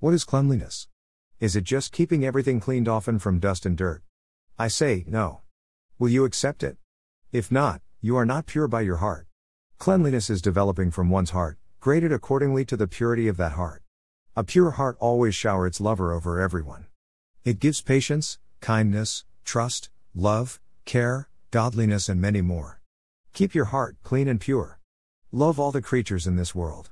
What is cleanliness? Is it just keeping everything cleaned often from dust and dirt? I say, no. Will you accept it? If not, you are not pure by your heart. Cleanliness is developing from one's heart, graded accordingly to the purity of that heart. A pure heart always shower its lover over everyone. It gives patience, kindness, trust, love, care, godliness, and many more. Keep your heart clean and pure. Love all the creatures in this world.